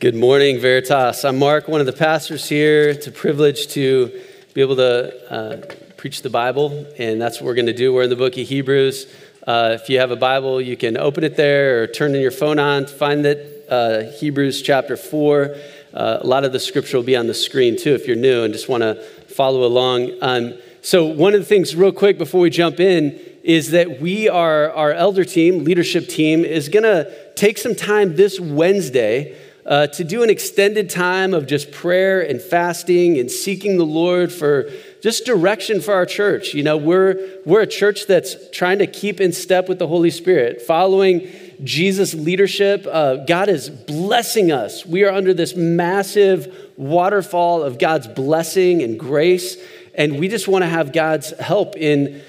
Good morning, Veritas. I'm Mark, one of the pastors here. It's a privilege to be able to uh, preach the Bible, and that's what we're going to do. We're in the book of Hebrews. Uh, if you have a Bible, you can open it there or turn in your phone on. Find that uh, Hebrews chapter 4. Uh, a lot of the scripture will be on the screen too if you're new and just want to follow along. Um, so, one of the things, real quick, before we jump in, is that we are, our elder team, leadership team, is going to take some time this Wednesday uh, to do an extended time of just prayer and fasting and seeking the Lord for just direction for our church. You know, we're, we're a church that's trying to keep in step with the Holy Spirit, following Jesus' leadership. Uh, God is blessing us. We are under this massive waterfall of God's blessing and grace, and we just want to have God's help in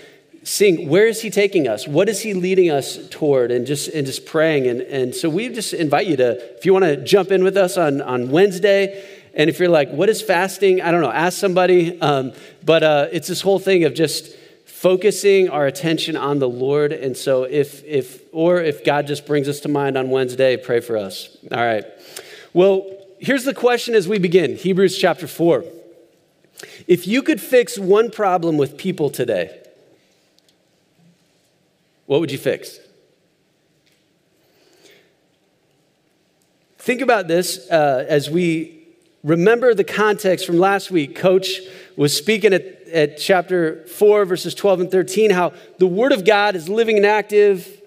seeing where is he taking us? What is he leading us toward? And just and just praying. And, and so we just invite you to if you want to jump in with us on, on wednesday and if you're like what is fasting? I don't know ask somebody. Um, but uh, it's this whole thing of just focusing our attention on the lord. And so if if or if god just brings us to mind on wednesday pray for us. All right. Well here's the question as we begin hebrews chapter 4 if you could fix one problem with people today what would you fix? Think about this uh, as we remember the context from last week. Coach was speaking at, at chapter 4, verses 12 and 13, how the Word of God is living and active,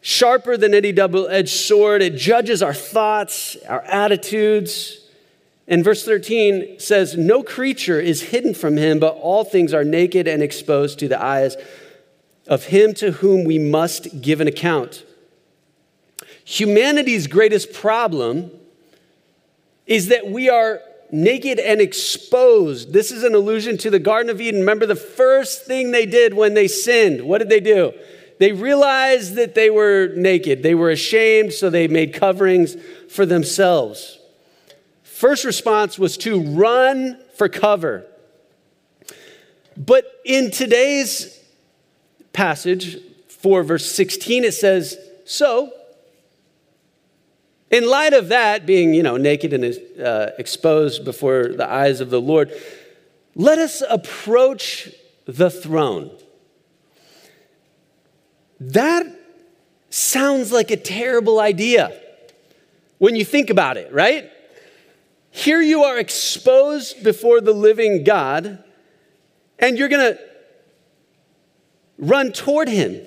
sharper than any double edged sword. It judges our thoughts, our attitudes. And verse 13 says, No creature is hidden from him, but all things are naked and exposed to the eyes of him to whom we must give an account. Humanity's greatest problem is that we are naked and exposed. This is an allusion to the Garden of Eden. Remember the first thing they did when they sinned? What did they do? They realized that they were naked. They were ashamed, so they made coverings for themselves. First response was to run for cover. But in today's passage, 4 verse 16, it says, So, in light of that, being, you know, naked and uh, exposed before the eyes of the Lord, let us approach the throne. That sounds like a terrible idea when you think about it, right? Here you are exposed before the living God, and you're going to run toward him.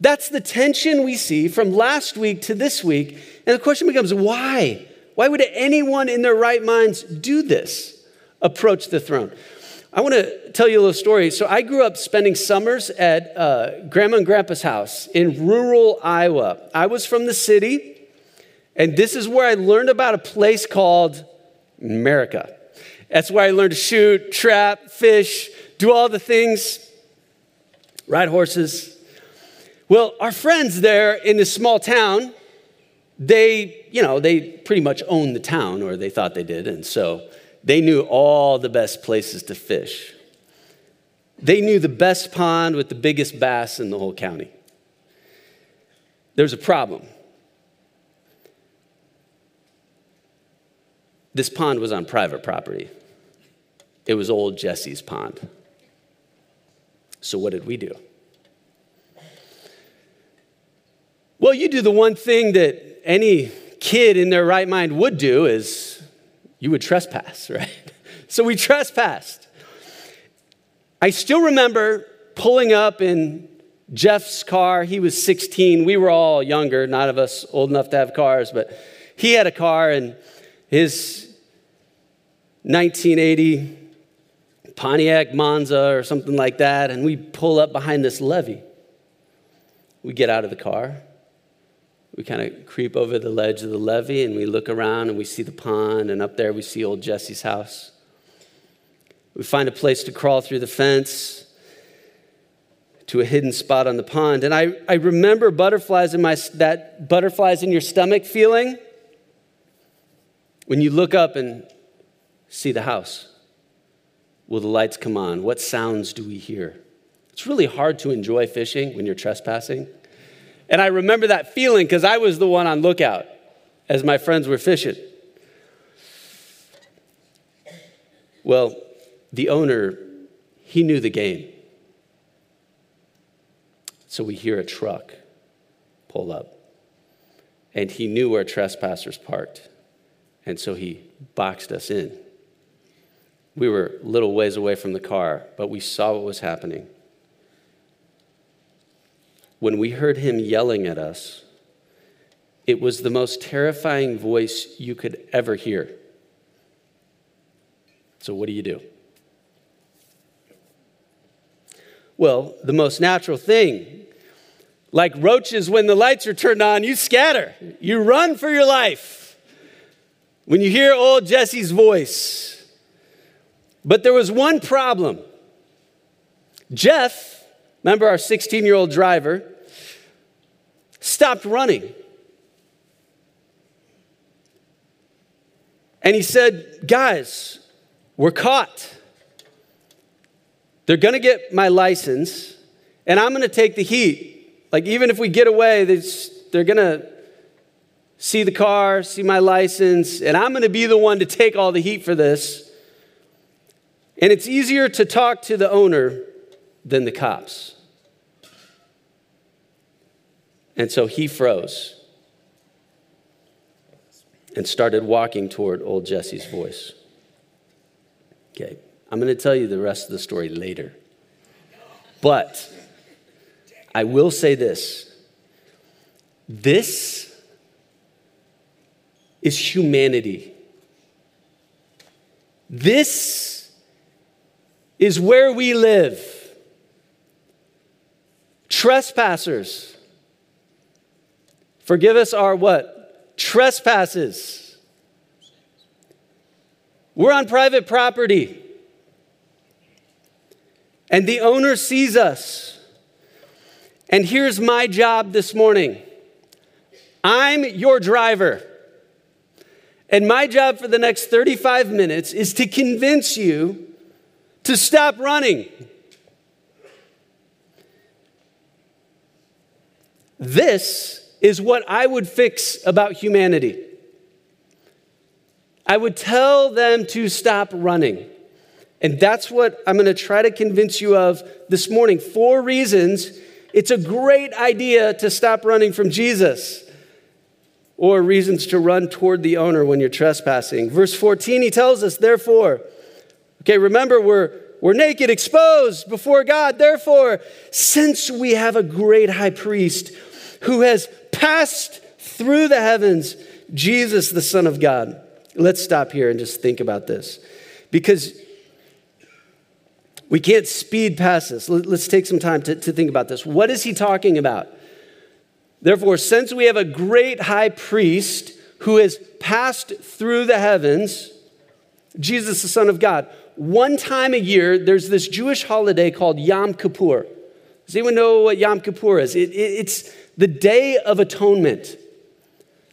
That's the tension we see from last week to this week. And the question becomes why? Why would anyone in their right minds do this? Approach the throne. I want to tell you a little story. So, I grew up spending summers at uh, Grandma and Grandpa's house in rural Iowa. I was from the city, and this is where I learned about a place called America. That's where I learned to shoot, trap, fish, do all the things ride horses. Well, our friends there in this small town, they, you know, they pretty much owned the town, or they thought they did, and so they knew all the best places to fish. They knew the best pond with the biggest bass in the whole county. There's a problem. This pond was on private property. It was old Jesse's pond. So, what did we do? Well, you do the one thing that any kid in their right mind would do is you would trespass, right? So we trespassed. I still remember pulling up in Jeff's car. He was 16. We were all younger, not of us old enough to have cars, but he had a car and his 1980 Pontiac Monza or something like that, and we pull up behind this levee. We get out of the car. We kind of creep over the ledge of the levee and we look around and we see the pond, and up there we see old Jesse's house. We find a place to crawl through the fence to a hidden spot on the pond. And I, I remember butterflies in my, that butterflies in your stomach feeling when you look up and see the house. Will the lights come on? What sounds do we hear? It's really hard to enjoy fishing when you're trespassing. And I remember that feeling because I was the one on lookout. as my friends were fishing. Well, the owner, he knew the game. So we hear a truck pull up. And he knew where trespassers parked. And so he boxed us in. We were a little ways away from the car, but we saw what was happening. When we heard him yelling at us, it was the most terrifying voice you could ever hear. So, what do you do? Well, the most natural thing, like roaches when the lights are turned on, you scatter, you run for your life. When you hear old Jesse's voice, but there was one problem. Jeff, remember our 16 year old driver, stopped running. And he said, Guys, we're caught. They're going to get my license, and I'm going to take the heat. Like, even if we get away, they're going to see the car, see my license, and I'm going to be the one to take all the heat for this. And it's easier to talk to the owner than the cops. And so he froze and started walking toward old Jesse's voice. Okay, I'm going to tell you the rest of the story later. But I will say this this is humanity. This is where we live. Trespassers. Forgive us our what? Trespasses. We're on private property. And the owner sees us. And here's my job this morning I'm your driver. And my job for the next 35 minutes is to convince you to stop running. This is what I would fix about humanity. I would tell them to stop running. And that's what I'm going to try to convince you of this morning. Four reasons it's a great idea to stop running from Jesus, or reasons to run toward the owner when you're trespassing. Verse 14, he tells us, therefore, okay, remember, we're, we're naked, exposed before God. Therefore, since we have a great high priest who has passed through the heavens, Jesus, the Son of God. Let's stop here and just think about this. Because we can't speed past this. Let's take some time to, to think about this. What is he talking about? Therefore, since we have a great high priest who has passed through the heavens, Jesus, the Son of God, one time a year, there's this Jewish holiday called Yom Kippur. Does anyone know what Yom Kippur is? It, it, it's the Day of Atonement.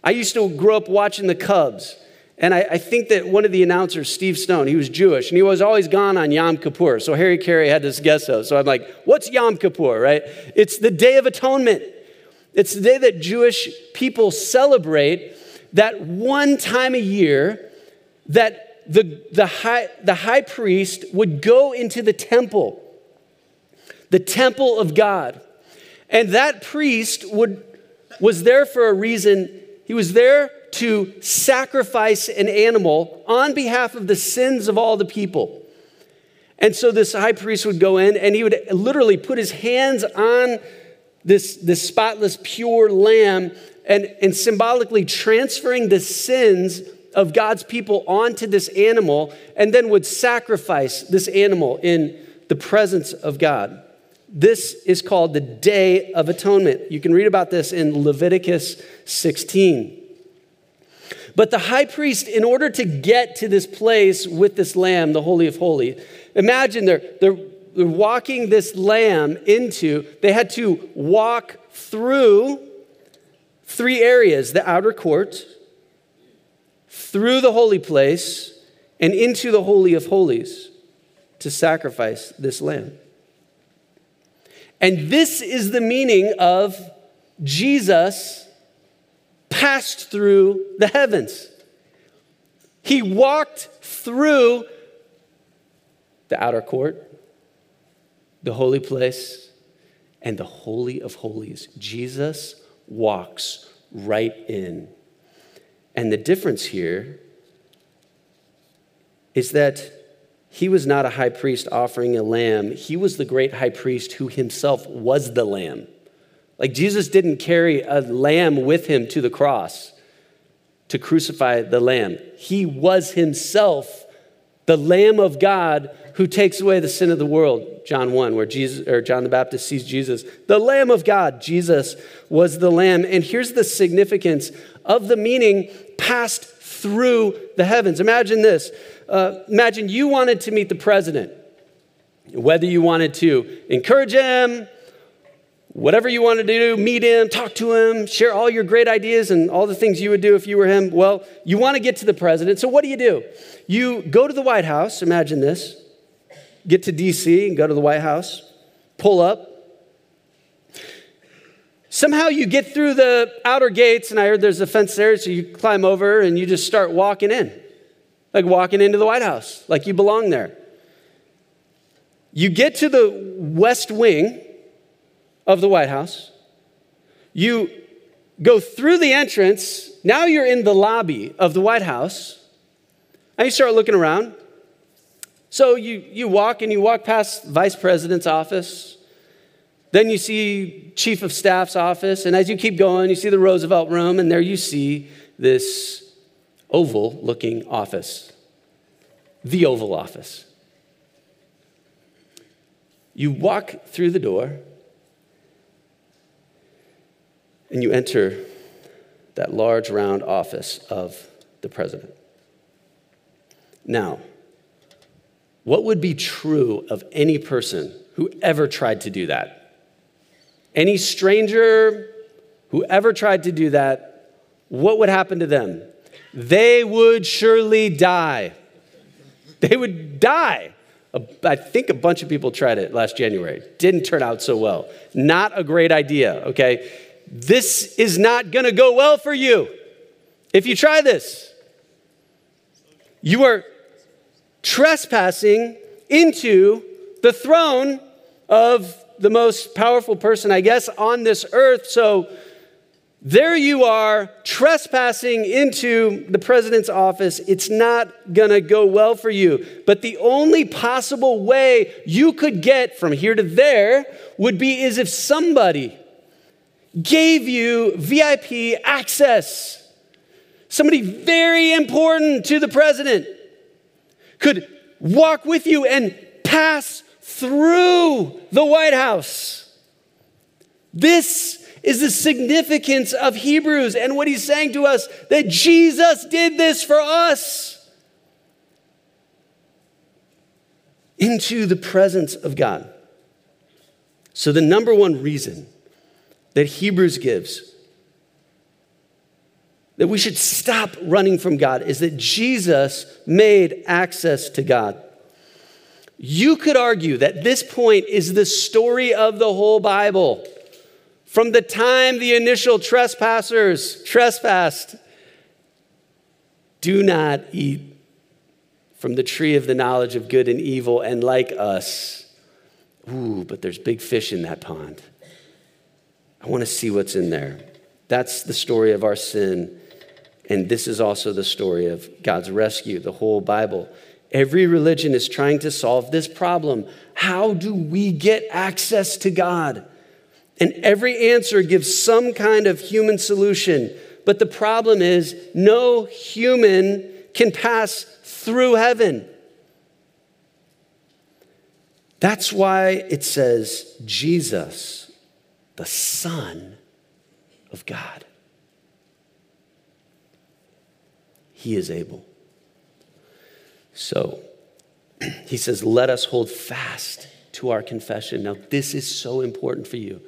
I used to grow up watching the Cubs. And I, I, think that one of the announcers, Steve Stone, he was Jewish, and he was always gone on Yom Kippur. So Harry Caray had this guess host. So I'm like, what's Yom Kippur, right? It's the Day of Atonement. It's the day that Jewish people celebrate that one time a year that the, the, high, the high priest would go into the temple, the temple of God. And that priest would, was there for a reason. He was there to sacrifice an animal on behalf of the sins of all the people. And so this high priest would go in and he would literally put his hands on this, this spotless, pure lamb and, and symbolically transferring the sins of God's people onto this animal and then would sacrifice this animal in the presence of God. This is called the Day of Atonement. You can read about this in Leviticus 16. But the high priest, in order to get to this place with this lamb, the Holy of Holies, imagine they're, they're, they're walking this lamb into, they had to walk through three areas the outer court, through the holy place and into the Holy of Holies to sacrifice this lamb. And this is the meaning of Jesus passed through the heavens. He walked through the outer court, the holy place, and the Holy of Holies. Jesus walks right in. And the difference here is that he was not a high priest offering a lamb, he was the great high priest who himself was the lamb. Like Jesus didn't carry a lamb with him to the cross to crucify the lamb, he was himself the Lamb of God who takes away the sin of the world. John 1, where Jesus or John the Baptist sees Jesus. The Lamb of God, Jesus was the Lamb. And here's the significance of the meaning passed through the heavens. Imagine this. Uh, imagine you wanted to meet the president, whether you wanted to encourage him, whatever you wanted to do, meet him, talk to him, share all your great ideas and all the things you would do if you were him. Well, you want to get to the president. So what do you do? You go to the White House, imagine this, get to DC and go to the White House, pull up. Somehow you get through the outer gates, and I heard there's a fence there, so you climb over and you just start walking in, like walking into the White House, like you belong there. You get to the West Wing, of the White House. You go through the entrance. Now you're in the lobby of the White House. And you start looking around. So you, you walk and you walk past vice president's office. Then you see chief of staff's office. And as you keep going, you see the Roosevelt room. And there you see this oval looking office, the Oval Office. You walk through the door and you enter that large round office of the president. Now, what would be true of any person who ever tried to do that? Any stranger who ever tried to do that, what would happen to them? They would surely die. They would die. I think a bunch of people tried it last January. Didn't turn out so well. Not a great idea, okay? this is not going to go well for you if you try this. You are trespassing into the throne of the most powerful person, I guess, on this earth. So there you are trespassing into the president's office. It's not going to go well for you. But the only possible way you could get from here to there would be is if somebody gave you VIP access. Somebody very important to the president could walk with you and pass through the White House. This is the significance of Hebrews and what he's saying to us that Jesus did this for us. Into the presence of God. So, the number one reason that Hebrews gives that we should stop running from God is that Jesus made access to God. You could argue that this point is the story of the whole Bible. From the time the initial trespassers trespassed, do not eat from the tree of the knowledge of good and evil, and like us, ooh, but there's big fish in that pond. I want to see what's in there. That's the story of our sin. And this is also the story of God's rescue, the whole Bible. Every religion is trying to solve this problem. How do we get access to God? And every answer gives some kind of human solution. But the problem is, no human can pass through heaven. That's why it says Jesus the Son of God. He is able. So he says, Let us hold fast to our confession. Now, this is so important for you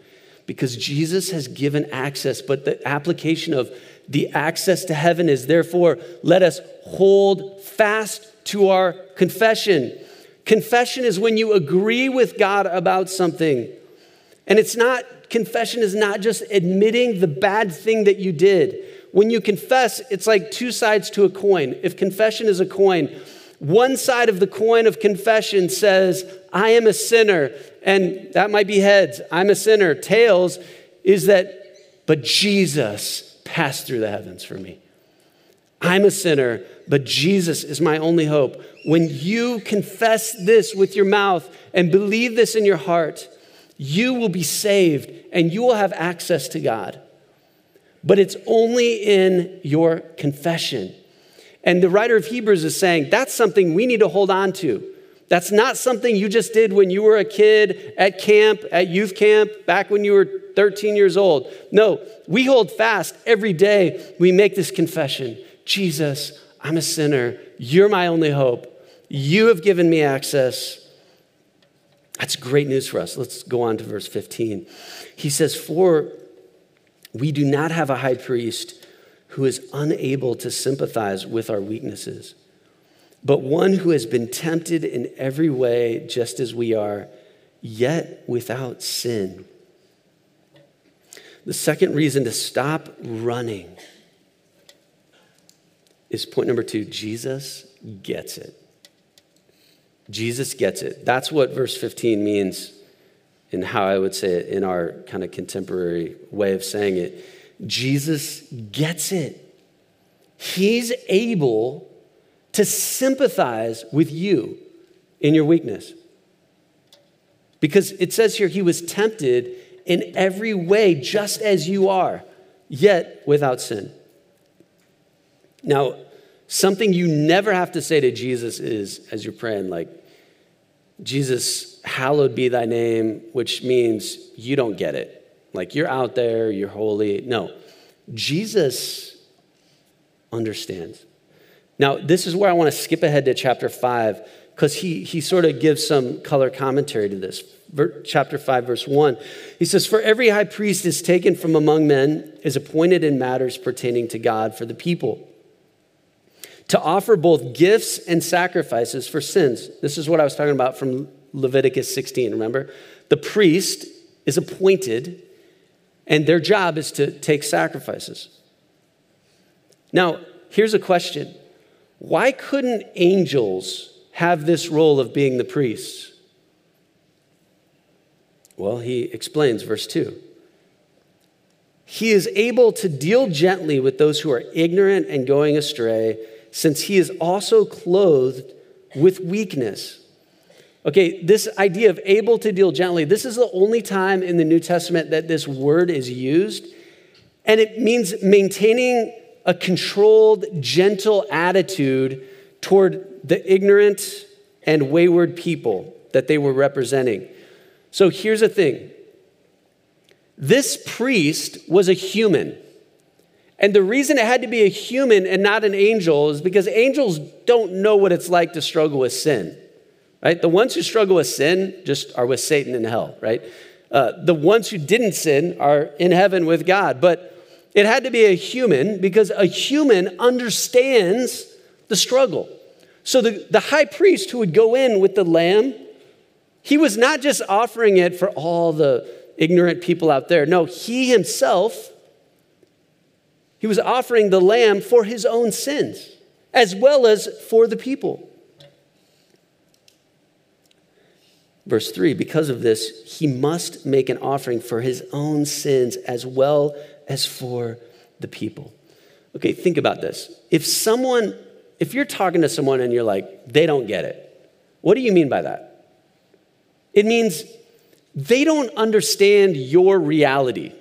because Jesus has given access, but the application of the access to heaven is therefore, let us hold fast to our confession. Confession is when you agree with God about something. And it's not confession is not just admitting the bad thing that you did. when you confess, it's like two sides to a coin. If confession is a coin, one side of the coin of confession says, I am a sinner, and that might be heads, I'm a sinner. Tails is that, but Jesus passed through the heavens for me. I'm a sinner, but Jesus is my only hope. When you confess this with your mouth and believe this in your heart, you will be saved and you will have access to God. But it's only in your confession. And the writer of Hebrews is saying that's something we need to hold on to. That's not something you just did when you were a kid at camp, at youth camp, back when you were 13 years old. No, we hold fast every day. We make this confession Jesus, I'm a sinner. You're my only hope. You have given me access. That's great news for us. Let's go on to verse 15. He says, For we do not have a high priest who is unable to sympathize with our weaknesses, but one who has been tempted in every way, just as we are, yet without sin. The second reason to stop running is point number two Jesus gets it. Jesus gets it. That's what verse 15 means and how I would say it in our kind of contemporary way of saying it. Jesus gets it. He's able to sympathize with you in your weakness. Because it says here, he was tempted in every way, just as you are, yet without sin. Now, something you never have to say to Jesus is, as you're praying, like, Jesus, hallowed be thy name, which means you don't get it. Like you're out there, you're holy. No, Jesus understands. Now, this is where I want to skip ahead to chapter 5 because he, he sort of gives some color commentary to this. Chapter 5, verse 1. He says, For every high priest is taken from among men, is appointed in matters pertaining to God for the people to offer both gifts and sacrifices for sins. This is what I was talking about from Leviticus 16, remember? The priest is appointed, and their job is to take sacrifices. Now, here's a question Why couldn't angels have this role of being the priests? Well, he explains, verse 2. He is able to deal gently with those who are ignorant and going astray since he is also clothed with weakness. Okay, this idea of able to deal gently, this is the only time in the New Testament that this word is used. And it means maintaining a controlled, gentle attitude toward the ignorant and wayward people that they were representing. So here's the thing this priest was a human. And the reason it had to be a human and not an angel is because angels don't know what it's like to struggle with sin, right? The ones who struggle with sin just are with Satan in hell, right? Uh, the ones who didn't sin are in heaven with God. But it had to be a human because a human understands the struggle. So the, the high priest who would go in with the lamb, he was not just offering it for all the ignorant people out there. No, he himself he was offering the lamb for his own sins, as well as for the people. Verse 3 Because of this, he must make an offering for his own sins as well as for the people. Okay, think about this. If someone, if you're talking to someone and you're like, they don't get it, what do you mean by that? It means they don't understand your reality.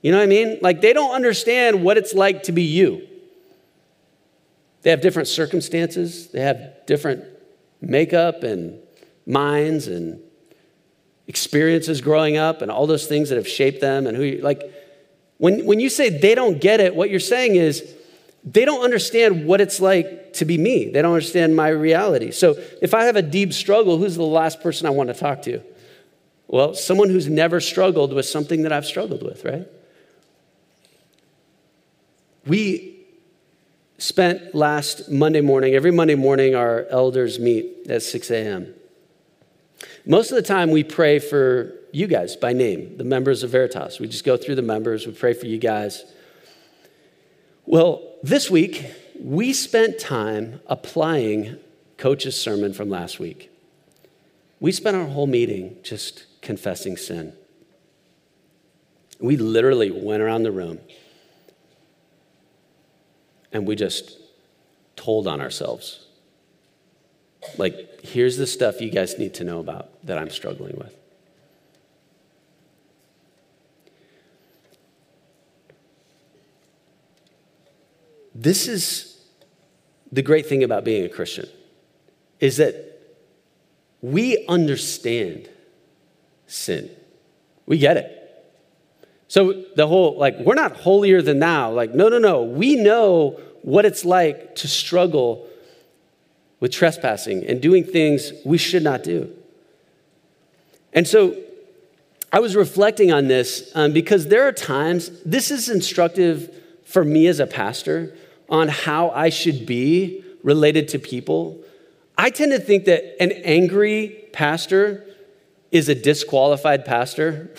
You know what I mean? Like they don't understand what it's like to be you. They have different circumstances, they have different makeup and minds and experiences growing up and all those things that have shaped them and who you like when, when you say they don't get it, what you're saying is they don't understand what it's like to be me. They don't understand my reality. So if I have a deep struggle, who's the last person I want to talk to? Well, someone who's never struggled with something that I've struggled with, right? We spent last Monday morning, every Monday morning, our elders meet at 6 a.m. Most of the time, we pray for you guys by name, the members of Veritas. We just go through the members, we pray for you guys. Well, this week, we spent time applying Coach's sermon from last week. We spent our whole meeting just confessing sin. We literally went around the room and we just told on ourselves. Like, here's the stuff you guys need to know about that I'm struggling with. This is the great thing about being a Christian is that we understand sin. We get it. So the whole, like, we're not holier than thou. Like, no, no, no. We know what it's like to struggle with trespassing and doing things we should not do. And so I was reflecting on this um, because there are times, this is instructive for me as a pastor on how I should be related to people. I tend to think that an angry pastor is a disqualified pastor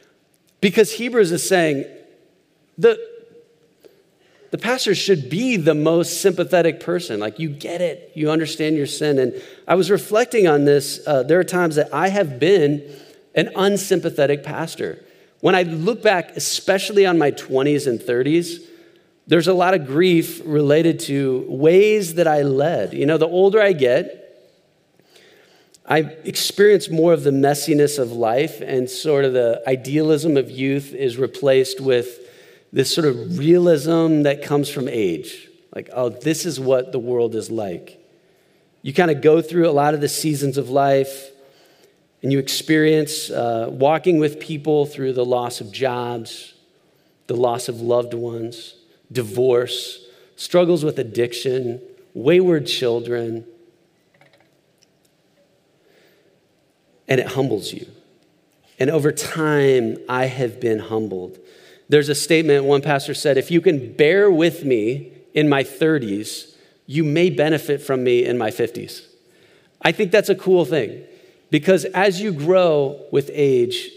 because Hebrews is saying the, the pastor should be the most sympathetic person. Like, you get it, you understand your sin. And I was reflecting on this. Uh, there are times that I have been an unsympathetic pastor. When I look back, especially on my 20s and 30s, there's a lot of grief related to ways that I led. You know, the older I get, I experience more of the messiness of life, and sort of the idealism of youth is replaced with this sort of realism that comes from age. Like, oh, this is what the world is like. You kind of go through a lot of the seasons of life, and you experience uh, walking with people through the loss of jobs, the loss of loved ones divorce, struggles with addiction, wayward children. And it humbles you. And over time, I have been humbled. There's a statement one pastor said if you can bear with me in my 30s, you may benefit from me in my 50s. I think that's a cool thing because as you grow with age,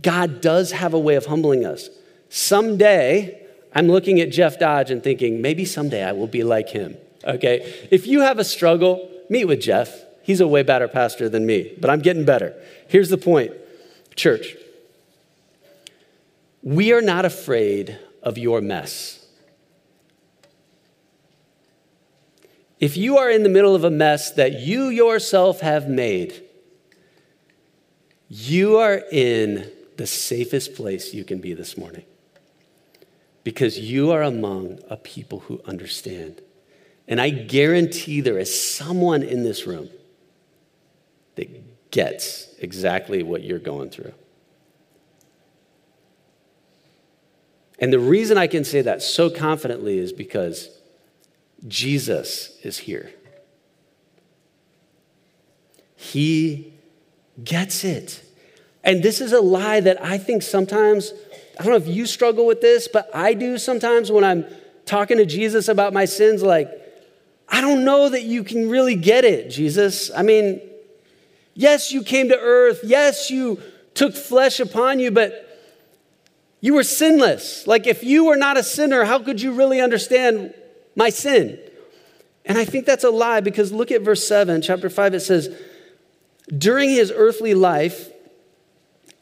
God does have a way of humbling us. Someday, I'm looking at Jeff Dodge and thinking, maybe someday I will be like him. Okay? If you have a struggle, meet with Jeff. He's a way better pastor than me, but I'm getting better. Here's the point church, we are not afraid of your mess. If you are in the middle of a mess that you yourself have made, you are in the safest place you can be this morning because you are among a people who understand. And I guarantee there is someone in this room that gets exactly what you're going through. And the reason I can say that so confidently is because Jesus is here. He gets it. And this is a lie that I think sometimes I don't know if you struggle with this, but I do sometimes when I'm talking to Jesus about my sins, like, I don't know that you can really get it, Jesus. I mean, yes, you came to earth. Yes, you took flesh upon you, but you were sinless. Like, if you were not a sinner, how could you really understand my sin? And I think that's a lie because look at verse 7, chapter 5, it says, During his earthly life,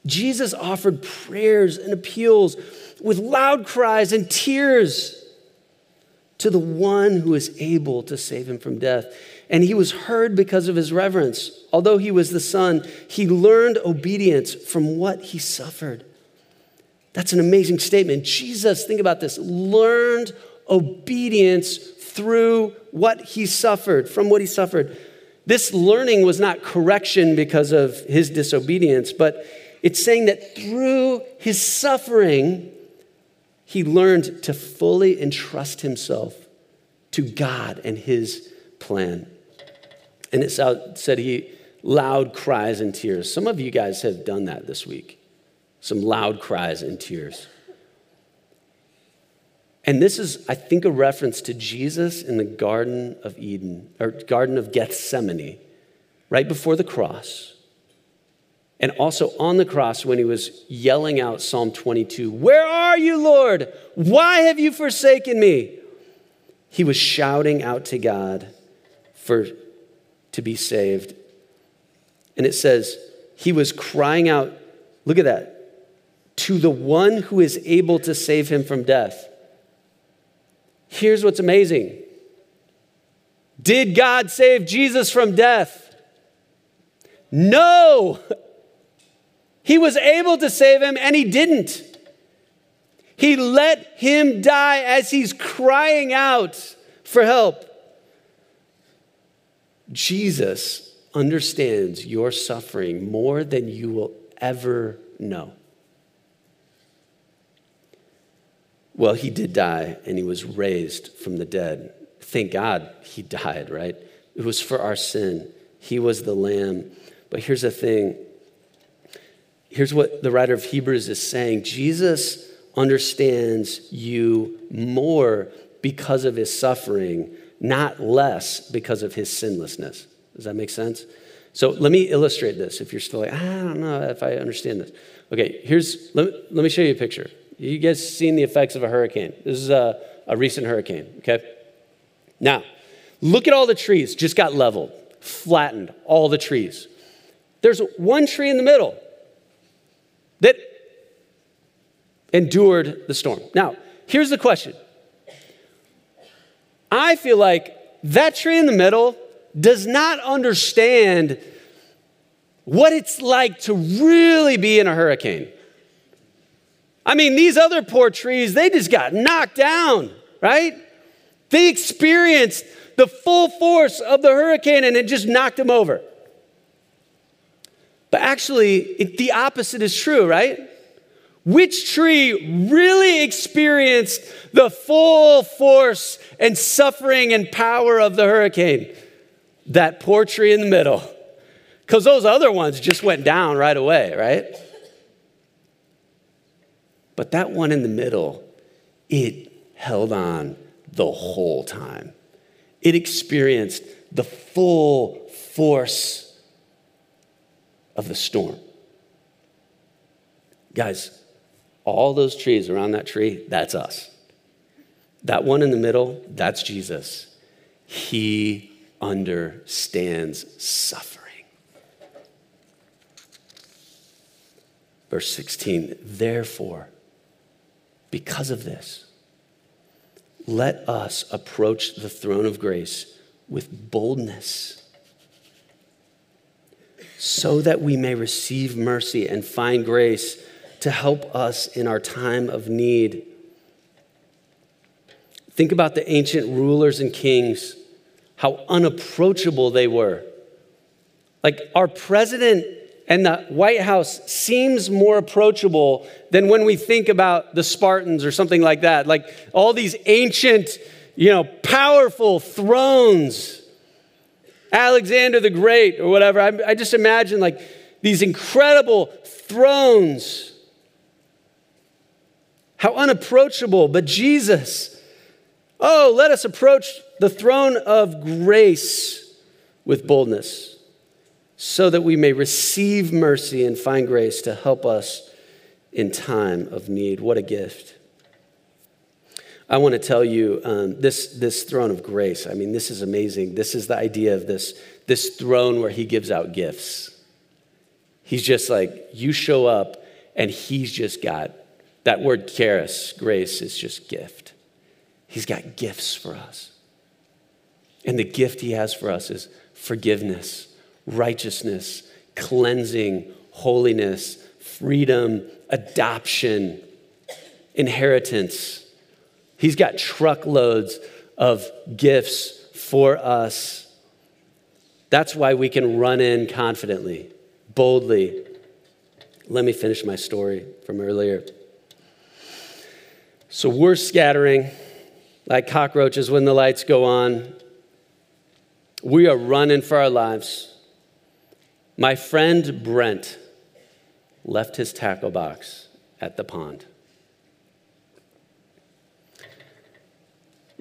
Jesus offered prayers and appeals with loud cries and tears to the one who is able to save him from death. And he was heard because of his reverence. Although he was the Son, he learned obedience from what he suffered. That's an amazing statement. Jesus, think about this, learned obedience through what he suffered, from what he suffered. This learning was not correction because of his disobedience, but it's saying that through his suffering, he learned to fully entrust himself to God and his plan. And it said he loud cries and tears. Some of you guys have done that this week. Some loud cries and tears. And this is, I think, a reference to Jesus in the Garden of Eden, or Garden of Gethsemane, right before the cross and also on the cross when he was yelling out Psalm 22 Where are you, Lord? Why have you forsaken me? He was shouting out to God for to be saved. And it says, he was crying out, look at that, to the one who is able to save him from death. Here's what's amazing Did God save Jesus from death? No. He was able to save him and he didn't. He let him die as he's crying out for help. Jesus understands your suffering more than you will ever know. Well, he did die and he was raised from the dead. Thank God he died, right? It was for our sin. He was the lamb. But here's the thing here's what the writer of Hebrews is saying Jesus understands you more because of his suffering, not less because of his sinlessness. Does that make sense? So let me illustrate this if you're still like, I don't know if I understand this. Okay, here's, let me, let me show you a picture. You guys seen the effects of a hurricane. This is a, a recent hurricane, okay? Now, look at all the trees just got leveled, flattened, all the trees. There's one tree in the middle that endured the storm. Now, here's the question I feel like that tree in the middle does not understand what it's like to really be in a hurricane. I mean, these other poor trees, they just got knocked down, right? They experienced the full force of the hurricane and it just knocked them over. But actually, it, the opposite is true, right? Which tree really experienced the full force and suffering and power of the hurricane? That poor tree in the middle. Because those other ones just went down right away, right? But that one in the middle, it held on the whole time. It experienced the full force of the storm. Guys, all those trees around that tree, that's us. That one in the middle, that's Jesus. He understands suffering. Verse 16, therefore, because of this, let us approach the throne of grace with boldness so that we may receive mercy and find grace to help us in our time of need. Think about the ancient rulers and kings, how unapproachable they were. Like our president and the White House seems more approachable than when we think about the Spartans or something like that. Like all these ancient, you know, powerful thrones, Alexander the Great or whatever. I, I just imagine like these incredible thrones. How unapproachable, but Jesus. Oh, let us approach the throne of grace with boldness so that we may receive mercy and find grace to help us in time of need. What a gift. I want to tell you um, this, this throne of grace. I mean, this is amazing. This is the idea of this, this throne where he gives out gifts. He's just like, you show up, and he's just got that word charis, grace, is just gift. He's got gifts for us. And the gift he has for us is forgiveness righteousness, cleansing, holiness, freedom, adoption, inheritance. He's got truckloads of gifts for us. That's why we can run in confidently, boldly. Let me finish my story from earlier. So we're scattering like cockroaches when the lights go on. We are running for our lives. My friend Brent left his tackle box at the pond.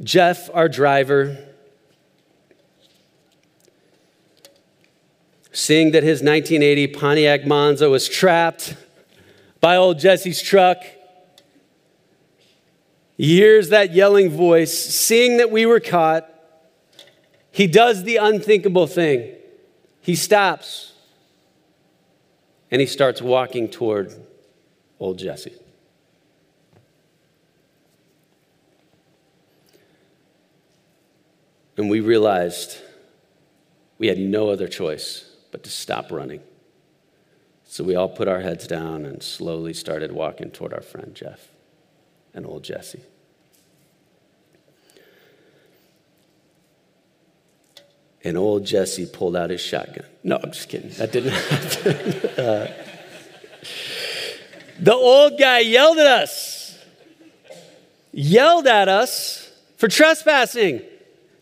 Jeff, our driver, seeing that his 1980 Pontiac Monza was trapped by old Jesse's truck. He hears that yelling voice, seeing that we were caught. He does the unthinkable thing. He stops and he starts walking toward old Jesse. And we realized we had no other choice but to stop running. So we all put our heads down and slowly started walking toward our friend Jeff and old Jesse. And old Jesse pulled out his shotgun. No, I'm just kidding. That didn't happen. uh, the old guy yelled at us, yelled at us for trespassing.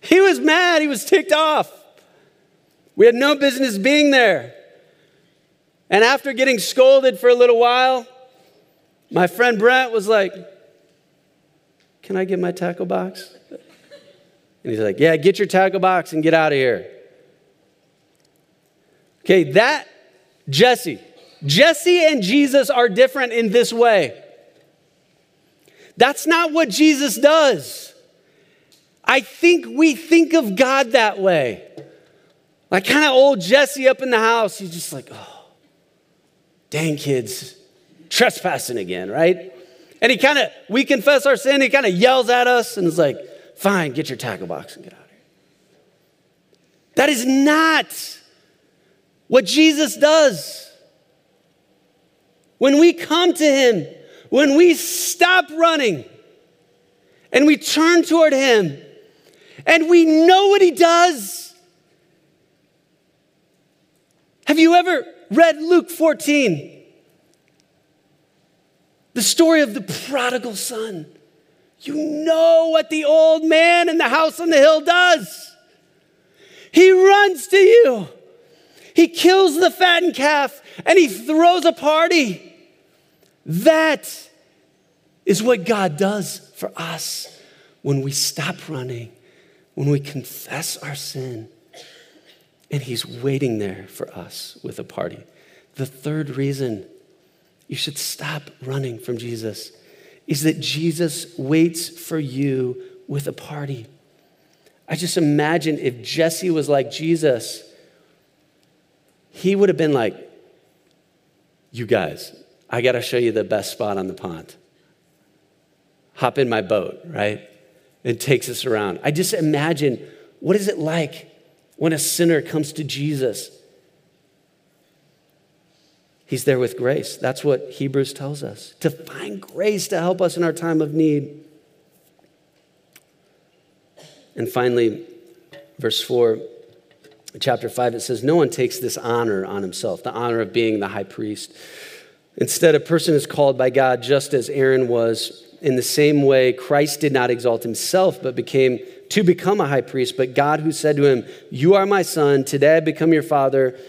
He was mad, he was ticked off. We had no business being there. And after getting scolded for a little while, my friend Brent was like, Can I get my tackle box? And he's like, Yeah, get your tackle box and get out of here. Okay, that, Jesse. Jesse and Jesus are different in this way. That's not what Jesus does. I think we think of God that way. Like kind of old Jesse up in the house, he's just like, oh, dang kids, trespassing again, right? And he kind of, we confess our sin, he kind of yells at us and is like, fine, get your tackle box and get out of here. That is not what Jesus does. When we come to him, when we stop running and we turn toward him, and we know what he does. Have you ever read Luke 14? The story of the prodigal son. You know what the old man in the house on the hill does. He runs to you. He kills the fattened calf and he throws a party. That is what God does for us when we stop running when we confess our sin, and He's waiting there for us with a party. The third reason you should stop running from Jesus is that Jesus waits for you with a party. I just imagine if Jesse was like Jesus, he would have been like, You guys, I got to show you the best spot on the pond. Hop in my boat, right? and takes us around. I just imagine what is it like when a sinner comes to Jesus? He's there with grace. That's what Hebrews tells us to find grace to help us in our time of need. And finally, verse 4, chapter 5, it says, No one takes this honor on himself, the honor of being the high priest. Instead, a person is called by God just as Aaron was in the same way, Christ did not exalt himself, but became to become a high priest. But God, who said to him, You are my son, today I become your father,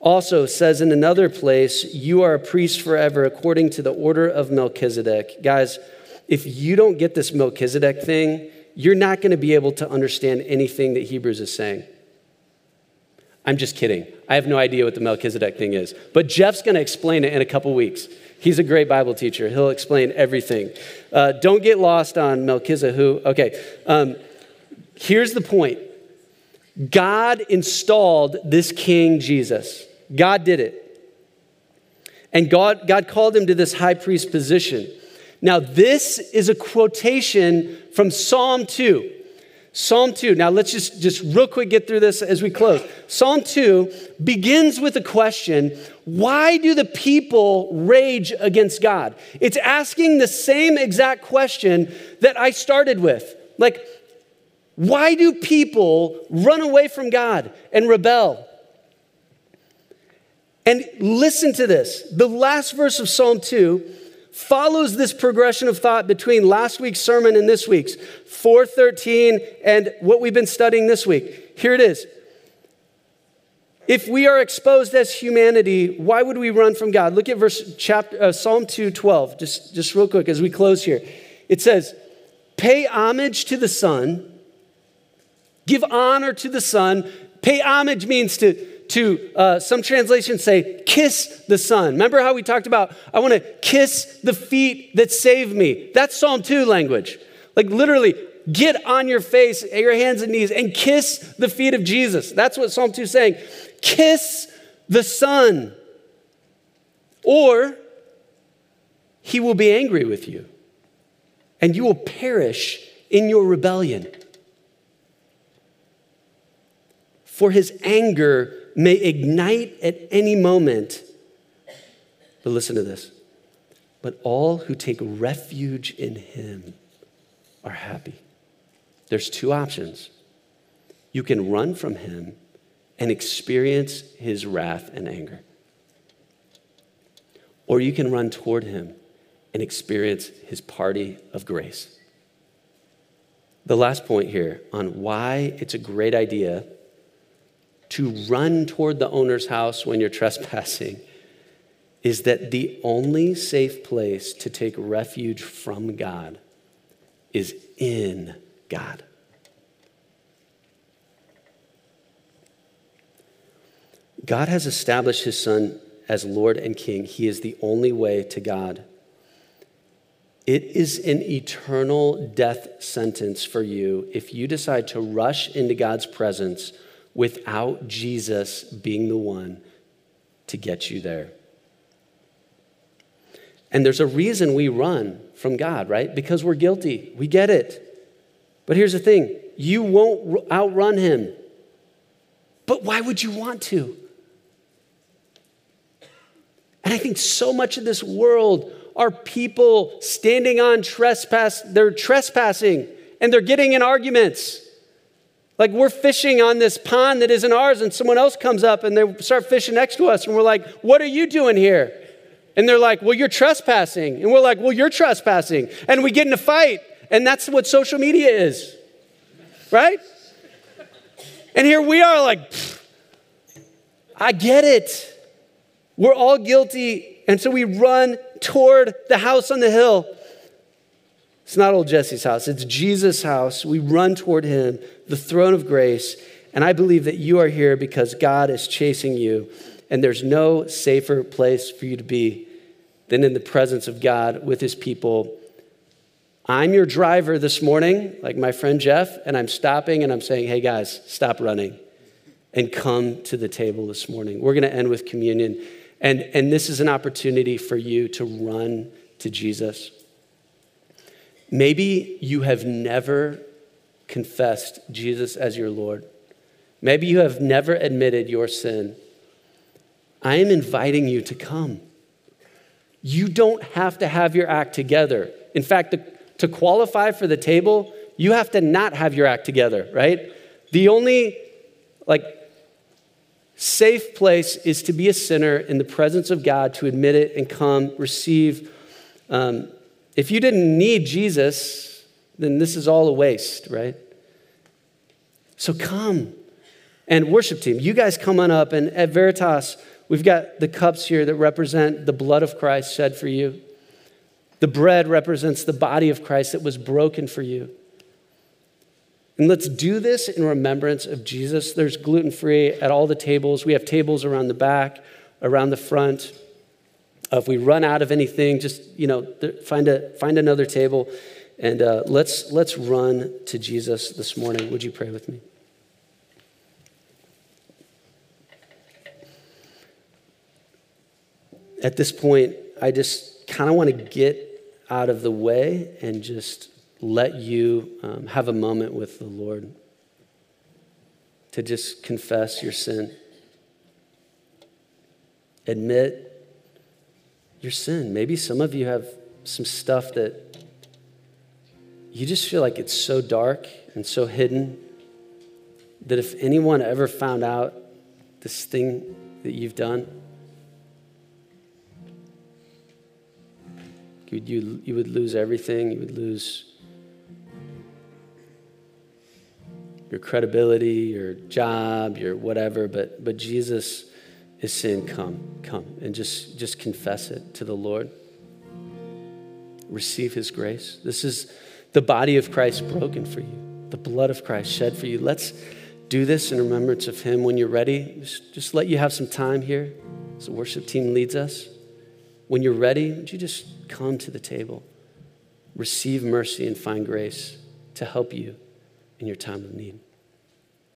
also says in another place, You are a priest forever, according to the order of Melchizedek. Guys, if you don't get this Melchizedek thing, you're not going to be able to understand anything that Hebrews is saying. I'm just kidding. I have no idea what the Melchizedek thing is. But Jeff's going to explain it in a couple weeks. He's a great Bible teacher. He'll explain everything. Uh, don't get lost on Melchizedek. Who? Okay. Um, here's the point God installed this King Jesus. God did it. And God, God called him to this high priest position. Now, this is a quotation from Psalm 2. Psalm 2. Now let's just, just real quick get through this as we close. Psalm 2 begins with a question Why do the people rage against God? It's asking the same exact question that I started with. Like, why do people run away from God and rebel? And listen to this. The last verse of Psalm 2 follows this progression of thought between last week's sermon and this week's 413 and what we've been studying this week. Here it is. If we are exposed as humanity, why would we run from God? Look at verse chapter uh, Psalm 2:12. Just just real quick as we close here. It says, "Pay homage to the Son, give honor to the Son." Pay homage means to to, uh, some translations say, kiss the Son. Remember how we talked about, I want to kiss the feet that save me? That's Psalm 2 language. Like literally, get on your face, your hands and knees, and kiss the feet of Jesus. That's what Psalm 2 is saying. Kiss the Son, or he will be angry with you, and you will perish in your rebellion. For his anger may ignite at any moment. But listen to this. But all who take refuge in him are happy. There's two options. You can run from him and experience his wrath and anger, or you can run toward him and experience his party of grace. The last point here on why it's a great idea to run toward the owner's house when you're trespassing is that the only safe place to take refuge from God is in God. God has established his son as Lord and King. He is the only way to God. It is an eternal death sentence for you if you decide to rush into God's presence without Jesus being the one to get you there. And there's a reason we run from God, right? Because we're guilty. We get it. But here's the thing you won't outrun him. But why would you want to? And I think so much of this world are people standing on trespass, they're trespassing and they're getting in arguments. Like we're fishing on this pond that isn't ours, and someone else comes up and they start fishing next to us, and we're like, What are you doing here? And they're like, Well, you're trespassing. And we're like, Well, you're trespassing. And we get in a fight, and that's what social media is, right? And here we are, like, I get it. We're all guilty. And so we run toward the house on the hill. It's not old Jesse's house, it's Jesus' house. We run toward him, the throne of grace. And I believe that you are here because God is chasing you. And there's no safer place for you to be than in the presence of God with his people. I'm your driver this morning, like my friend Jeff, and I'm stopping and I'm saying, hey guys, stop running and come to the table this morning. We're going to end with communion. And, and this is an opportunity for you to run to Jesus. Maybe you have never confessed Jesus as your Lord. Maybe you have never admitted your sin. I am inviting you to come. You don't have to have your act together. In fact, the, to qualify for the table, you have to not have your act together, right? The only like safe place is to be a sinner in the presence of God, to admit it and come receive um, if you didn't need Jesus, then this is all a waste, right? So come. And worship team, you guys come on up. And at Veritas, we've got the cups here that represent the blood of Christ shed for you. The bread represents the body of Christ that was broken for you. And let's do this in remembrance of Jesus. There's gluten free at all the tables. We have tables around the back, around the front. Uh, if we run out of anything, just you know, find a find another table, and uh, let's let's run to Jesus this morning. Would you pray with me? At this point, I just kind of want to get out of the way and just let you um, have a moment with the Lord to just confess your sin. Admit your sin. Maybe some of you have some stuff that you just feel like it's so dark and so hidden that if anyone ever found out this thing that you've done, you, you, you would lose everything. You would lose your credibility, your job, your whatever. But, but Jesus is saying, Come, come, and just, just confess it to the Lord. Receive his grace. This is the body of Christ broken for you, the blood of Christ shed for you. Let's, do this in remembrance of him. When you're ready, just, let you have some time here as the worship team leads us. When you're ready, would you just come to the table, receive mercy, and find grace to help you in your time of need?